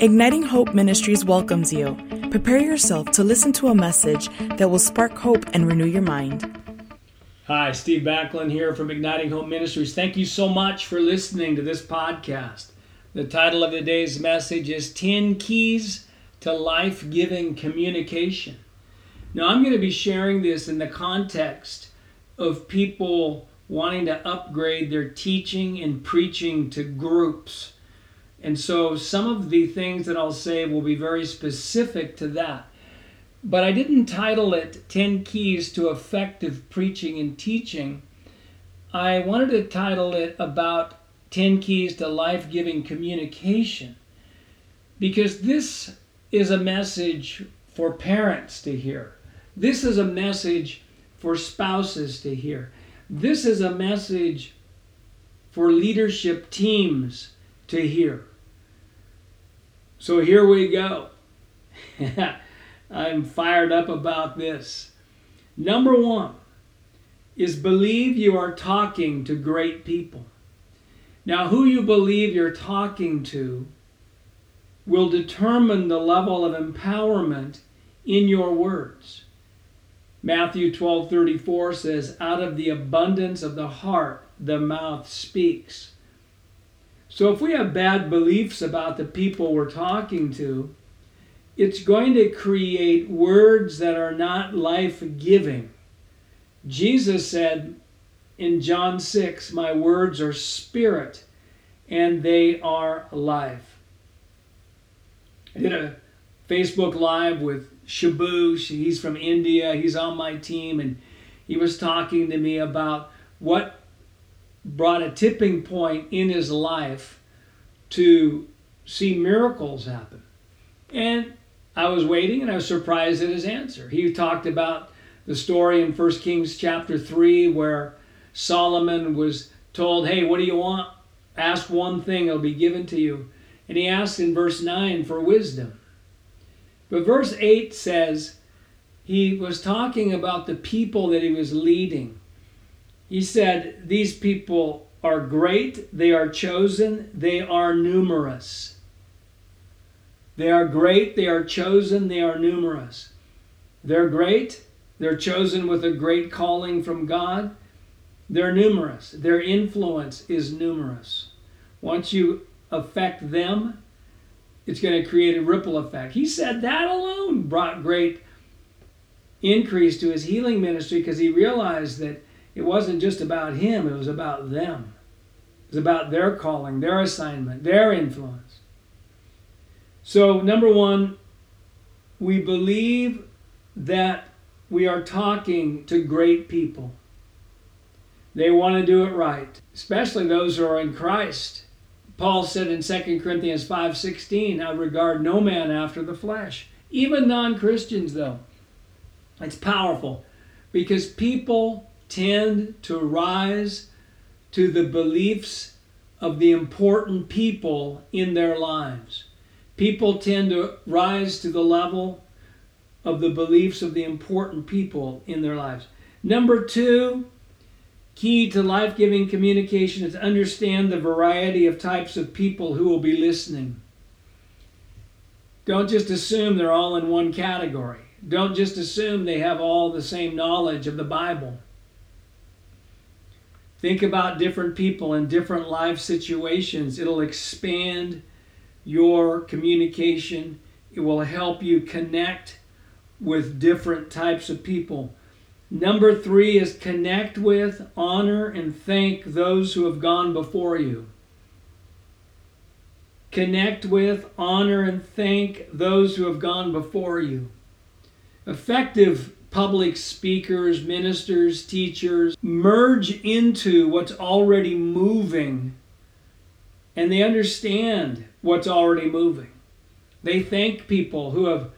Igniting Hope Ministries welcomes you. Prepare yourself to listen to a message that will spark hope and renew your mind. Hi, Steve Backlund here from Igniting Hope Ministries. Thank you so much for listening to this podcast. The title of today's message is 10 Keys to Life Giving Communication. Now, I'm going to be sharing this in the context of people wanting to upgrade their teaching and preaching to groups. And so some of the things that I'll say will be very specific to that. But I didn't title it 10 Keys to Effective Preaching and Teaching. I wanted to title it about 10 Keys to Life Giving Communication because this is a message for parents to hear. This is a message for spouses to hear. This is a message for leadership teams to hear. So here we go. I'm fired up about this. Number one is believe you are talking to great people. Now, who you believe you're talking to will determine the level of empowerment in your words. Matthew 12:34 says, "Out of the abundance of the heart the mouth speaks." So if we have bad beliefs about the people we're talking to, it's going to create words that are not life-giving. Jesus said in John 6, "My words are spirit and they are life." I did a Facebook live with Shabu. He's from India. He's on my team, and he was talking to me about what brought a tipping point in his life to see miracles happen. And I was waiting and I was surprised at his answer. He talked about the story in 1 Kings chapter 3 where Solomon was told, Hey, what do you want? Ask one thing, it'll be given to you. And he asked in verse 9 for wisdom. But verse 8 says he was talking about the people that he was leading. He said, These people are great, they are chosen, they are numerous. They are great, they are chosen, they are numerous. They're great, they're chosen with a great calling from God. They're numerous. Their influence is numerous. Once you affect them, it's going to create a ripple effect. He said that alone brought great increase to his healing ministry because he realized that it wasn't just about him, it was about them. It was about their calling, their assignment, their influence. So, number one, we believe that we are talking to great people. They want to do it right, especially those who are in Christ. Paul said in 2 Corinthians 5:16, "I regard no man after the flesh." Even non-Christians though. It's powerful because people tend to rise to the beliefs of the important people in their lives. People tend to rise to the level of the beliefs of the important people in their lives. Number 2, key to life giving communication is understand the variety of types of people who will be listening. Don't just assume they're all in one category. Don't just assume they have all the same knowledge of the Bible. Think about different people in different life situations. It'll expand your communication, it will help you connect with different types of people. Number three is connect with, honor, and thank those who have gone before you. Connect with, honor, and thank those who have gone before you. Effective public speakers, ministers, teachers merge into what's already moving and they understand what's already moving. They thank people who have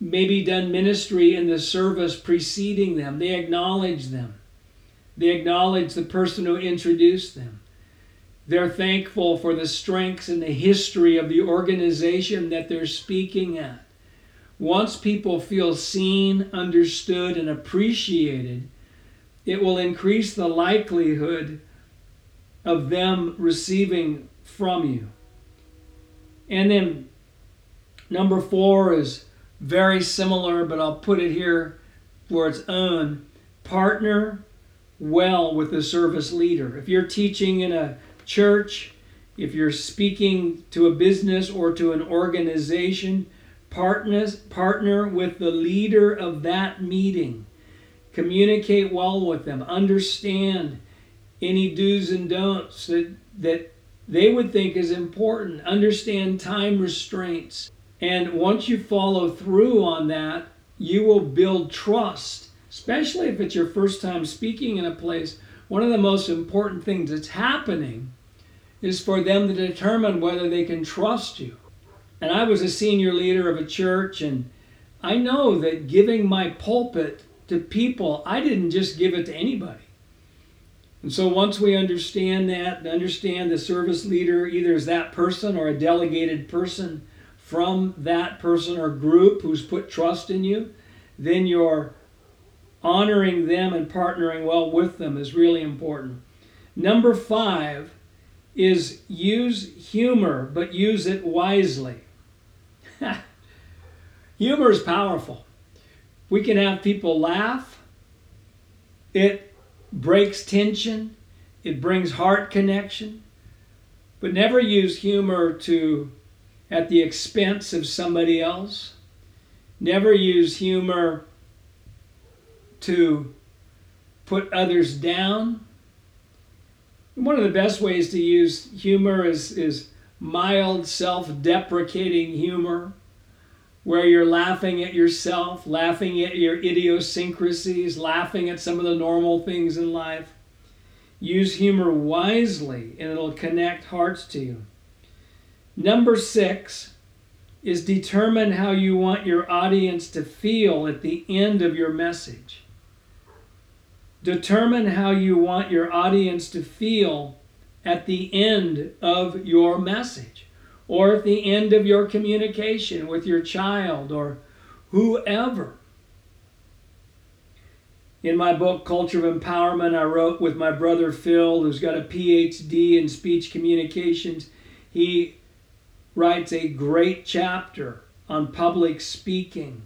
maybe done ministry in the service preceding them. They acknowledge them. They acknowledge the person who introduced them. They're thankful for the strengths and the history of the organization that they're speaking at. Once people feel seen, understood, and appreciated, it will increase the likelihood of them receiving from you. And then Number four is very similar, but I'll put it here for its own. Partner well with the service leader. If you're teaching in a church, if you're speaking to a business or to an organization, partners, partner with the leader of that meeting. Communicate well with them. Understand any do's and don'ts that, that they would think is important. Understand time restraints. And once you follow through on that, you will build trust, especially if it's your first time speaking in a place. One of the most important things that's happening is for them to determine whether they can trust you. And I was a senior leader of a church, and I know that giving my pulpit to people, I didn't just give it to anybody. And so once we understand that, understand the service leader either is that person or a delegated person from that person or group who's put trust in you, then you're honoring them and partnering well with them is really important. Number five is use humor, but use it wisely. humor is powerful. We can have people laugh. It breaks tension. It brings heart connection. But never use humor to at the expense of somebody else. Never use humor to put others down. One of the best ways to use humor is, is mild self deprecating humor, where you're laughing at yourself, laughing at your idiosyncrasies, laughing at some of the normal things in life. Use humor wisely, and it'll connect hearts to you. Number six is determine how you want your audience to feel at the end of your message. Determine how you want your audience to feel at the end of your message or at the end of your communication with your child or whoever. In my book, Culture of Empowerment, I wrote with my brother Phil, who's got a PhD in speech communications. He writes a great chapter on public speaking.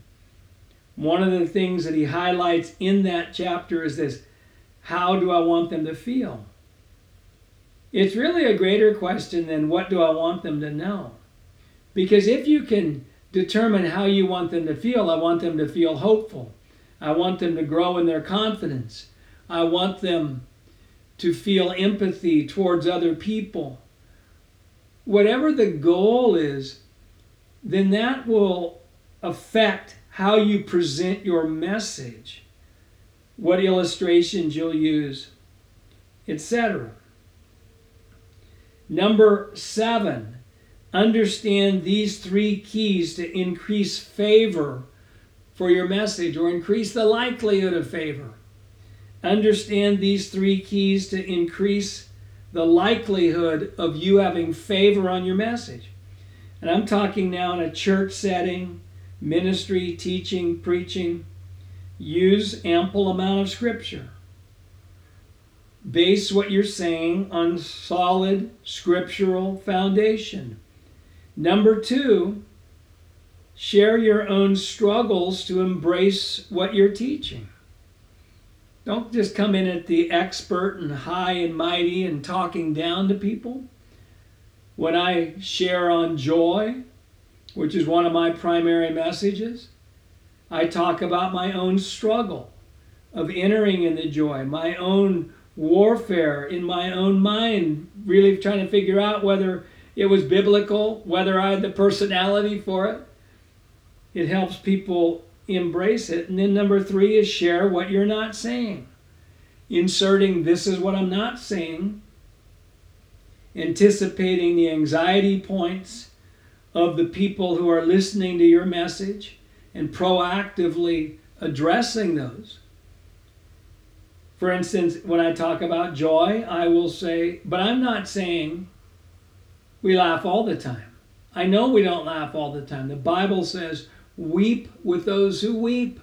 One of the things that he highlights in that chapter is this how do I want them to feel? It's really a greater question than what do I want them to know? Because if you can determine how you want them to feel, I want them to feel hopeful. I want them to grow in their confidence. I want them to feel empathy towards other people. Whatever the goal is, then that will affect how you present your message what illustrations you'll use, etc. Number seven, understand these three keys to increase favor for your message or increase the likelihood of favor. Understand these three keys to increase the likelihood of you having favor on your message. And I'm talking now in a church setting, ministry, teaching, preaching Use ample amount of scripture. Base what you're saying on solid scriptural foundation. Number two, share your own struggles to embrace what you're teaching. Don't just come in at the expert and high and mighty and talking down to people. When I share on joy, which is one of my primary messages, I talk about my own struggle of entering in the joy, my own warfare in my own mind, really trying to figure out whether it was biblical, whether I had the personality for it. It helps people embrace it. And then number three is share what you're not saying. Inserting this is what I'm not saying, anticipating the anxiety points of the people who are listening to your message and proactively addressing those. For instance, when I talk about joy, I will say, but I'm not saying we laugh all the time. I know we don't laugh all the time. The Bible says, weep with those who weep.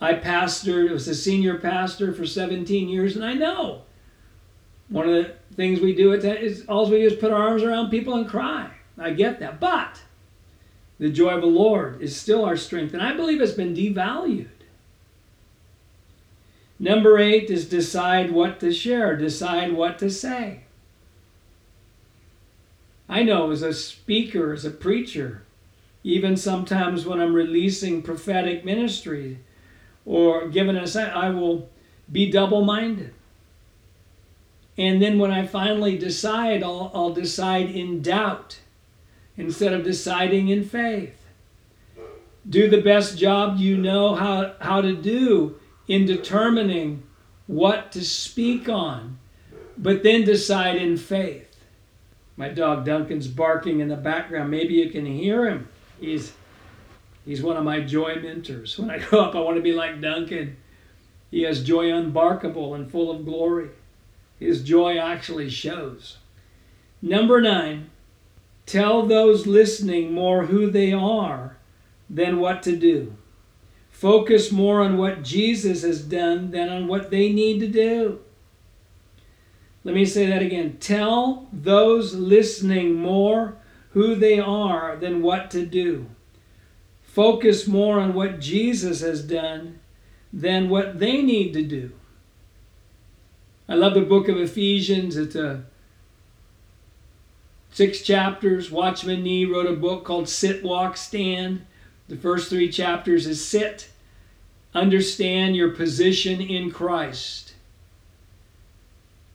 I pastored, was a senior pastor for 17 years, and I know one of the things we do at all we do is put our arms around people and cry. I get that. But The joy of the Lord is still our strength, and I believe it's been devalued. Number eight is decide what to share, decide what to say. I know as a speaker, as a preacher, even sometimes when I'm releasing prophetic ministry or giving a I will be double minded. And then when I finally decide, I'll, I'll decide in doubt instead of deciding in faith. Do the best job you know how, how to do in determining what to speak on, but then decide in faith. My dog Duncan's barking in the background. Maybe you can hear him. He's he's one of my joy mentors. When I grow up, I want to be like Duncan. He has joy unbarkable and full of glory. His joy actually shows. Number nine, tell those listening more who they are than what to do. Focus more on what Jesus has done than on what they need to do. Let me say that again. Tell those listening more who they are than what to do. Focus more on what Jesus has done than what they need to do. I love the book of Ephesians. It's a six chapters. Watchman Nee wrote a book called Sit, Walk, Stand. The first three chapters is sit, understand your position in Christ.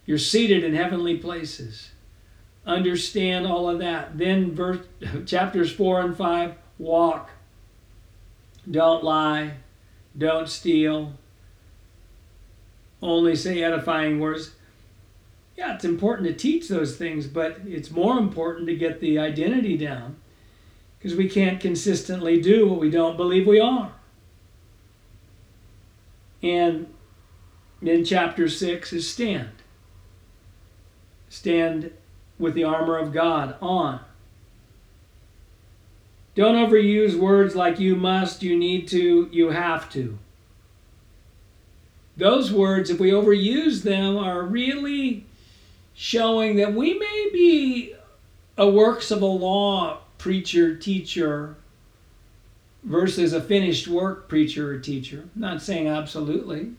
You're seated in heavenly places. Understand all of that. Then verse, chapters 4 and 5 walk. Don't lie. Don't steal. Only say edifying words. Yeah, it's important to teach those things, but it's more important to get the identity down because we can't consistently do what we don't believe we are. And in chapter 6 is stand. Stand with the armor of God on. Don't overuse words like you must, you need to, you have to. Those words, if we overuse them, are really showing that we may be a works of a law preacher, teacher, versus a finished work preacher or teacher. I'm not saying absolutely.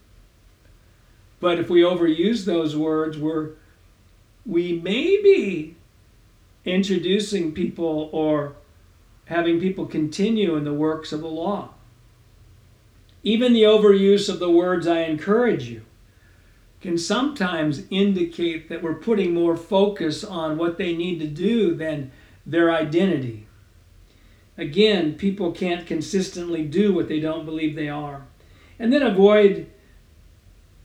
But if we overuse those words, we're we may be introducing people or having people continue in the works of the law. Even the overuse of the words I encourage you can sometimes indicate that we're putting more focus on what they need to do than their identity. Again, people can't consistently do what they don't believe they are. And then avoid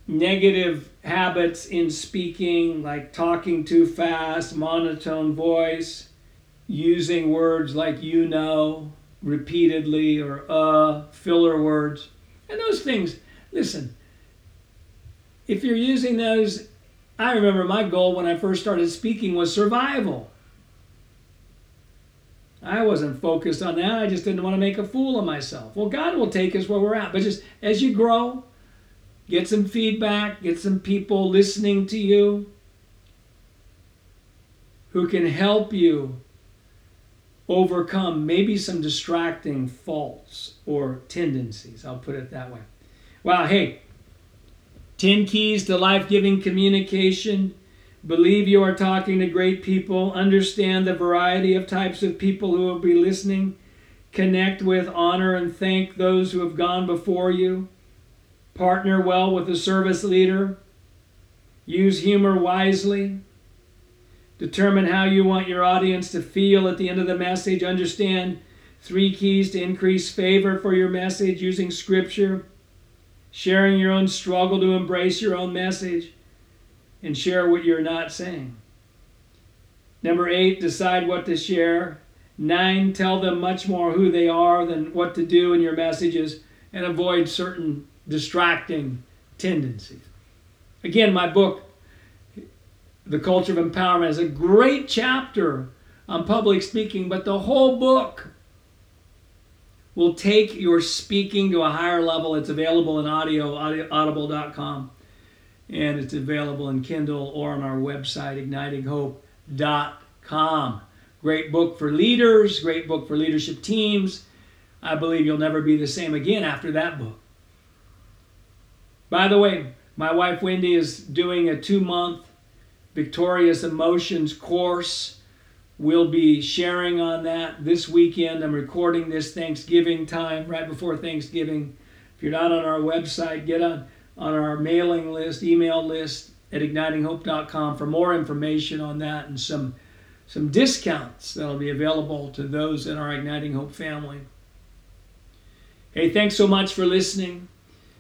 negative habits in speaking, like talking too fast, monotone voice, using words like you know repeatedly or uh, filler words. And those things, listen, if you're using those, I remember my goal when I first started speaking was survival. I wasn't focused on that. I just didn't want to make a fool of myself. Well, God will take us where we're at. But just as you grow, get some feedback, get some people listening to you who can help you overcome maybe some distracting faults or tendencies. I'll put it that way. Wow, hey, 10 keys to life giving communication. Believe you are talking to great people. Understand the variety of types of people who will be listening. Connect with, honor, and thank those who have gone before you. Partner well with the service leader. Use humor wisely. Determine how you want your audience to feel at the end of the message. Understand three keys to increase favor for your message using scripture, sharing your own struggle to embrace your own message, and share what you're not saying. Number eight, decide what to share. Nine, tell them much more who they are than what to do in your messages and avoid certain distracting tendencies. Again, my book, The Culture of Empowerment, is a great chapter on public speaking, but the whole book will take your speaking to a higher level. It's available in audio, audio audible.com and it's available in Kindle or on our website, ignitinghope.com. Great book for leaders, great book for leadership teams. I believe you'll never be the same again after that book. By the way, my wife Wendy is doing a two month Victorious Emotions course. We'll be sharing on that this weekend. I'm recording this Thanksgiving time, right before Thanksgiving. If you're not on our website, get on, on our mailing list, email list at ignitinghope.com for more information on that and some, some discounts that'll be available to those in our Igniting Hope family. Hey, thanks so much for listening.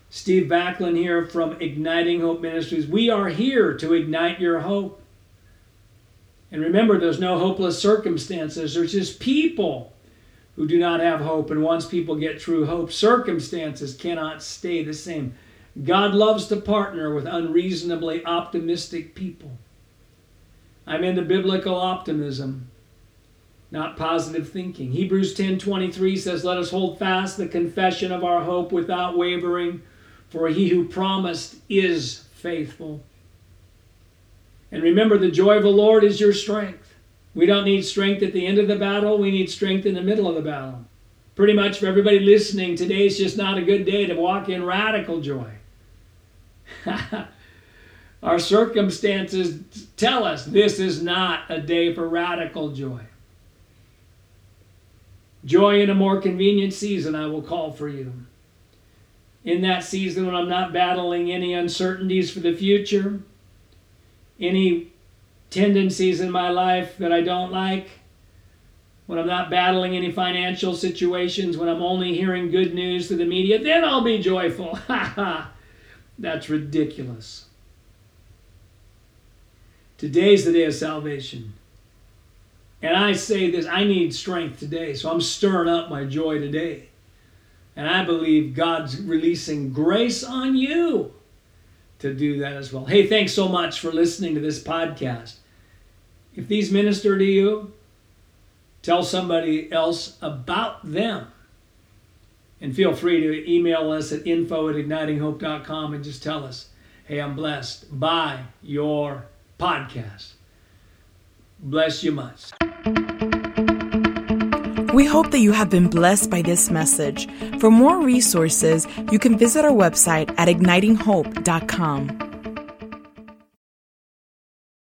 Steve Backlund here from Igniting Hope Ministries. We are here to ignite your hope. And remember, there's no hopeless circumstances, there's just people who do not have hope. And once people get true hope, circumstances cannot stay the same. God loves to partner with unreasonably optimistic people. I'm into biblical optimism, not positive thinking. Hebrews 10:23 says, "Let us hold fast the confession of our hope without wavering, for he who promised is faithful. And remember, the joy of the Lord is your strength. We don't need strength at the end of the battle, we need strength in the middle of the battle. Pretty much for everybody listening, today is just not a good day to walk in radical joy. Our circumstances tell us this is not a day for radical joy. Joy in a more convenient season, I will call for you in that season when I'm not battling any uncertainties for the future, any tendencies in my life that I don't like, when I'm not battling any financial situations, when I'm only hearing good news through the media, then I'll be joyful. Ha ha! That's ridiculous. Today's the day of salvation. And I say this I need strength today, so I'm stirring up my joy today. And I believe God's releasing grace on you to do that as well. Hey, thanks so much for listening to this podcast. If these minister to you, tell somebody else about them. And feel free to email us at info at ignitinghope.com and just tell us, hey, I'm blessed by your podcast. Bless you much. We hope that you have been blessed by this message. For more resources, you can visit our website at ignitinghope.com.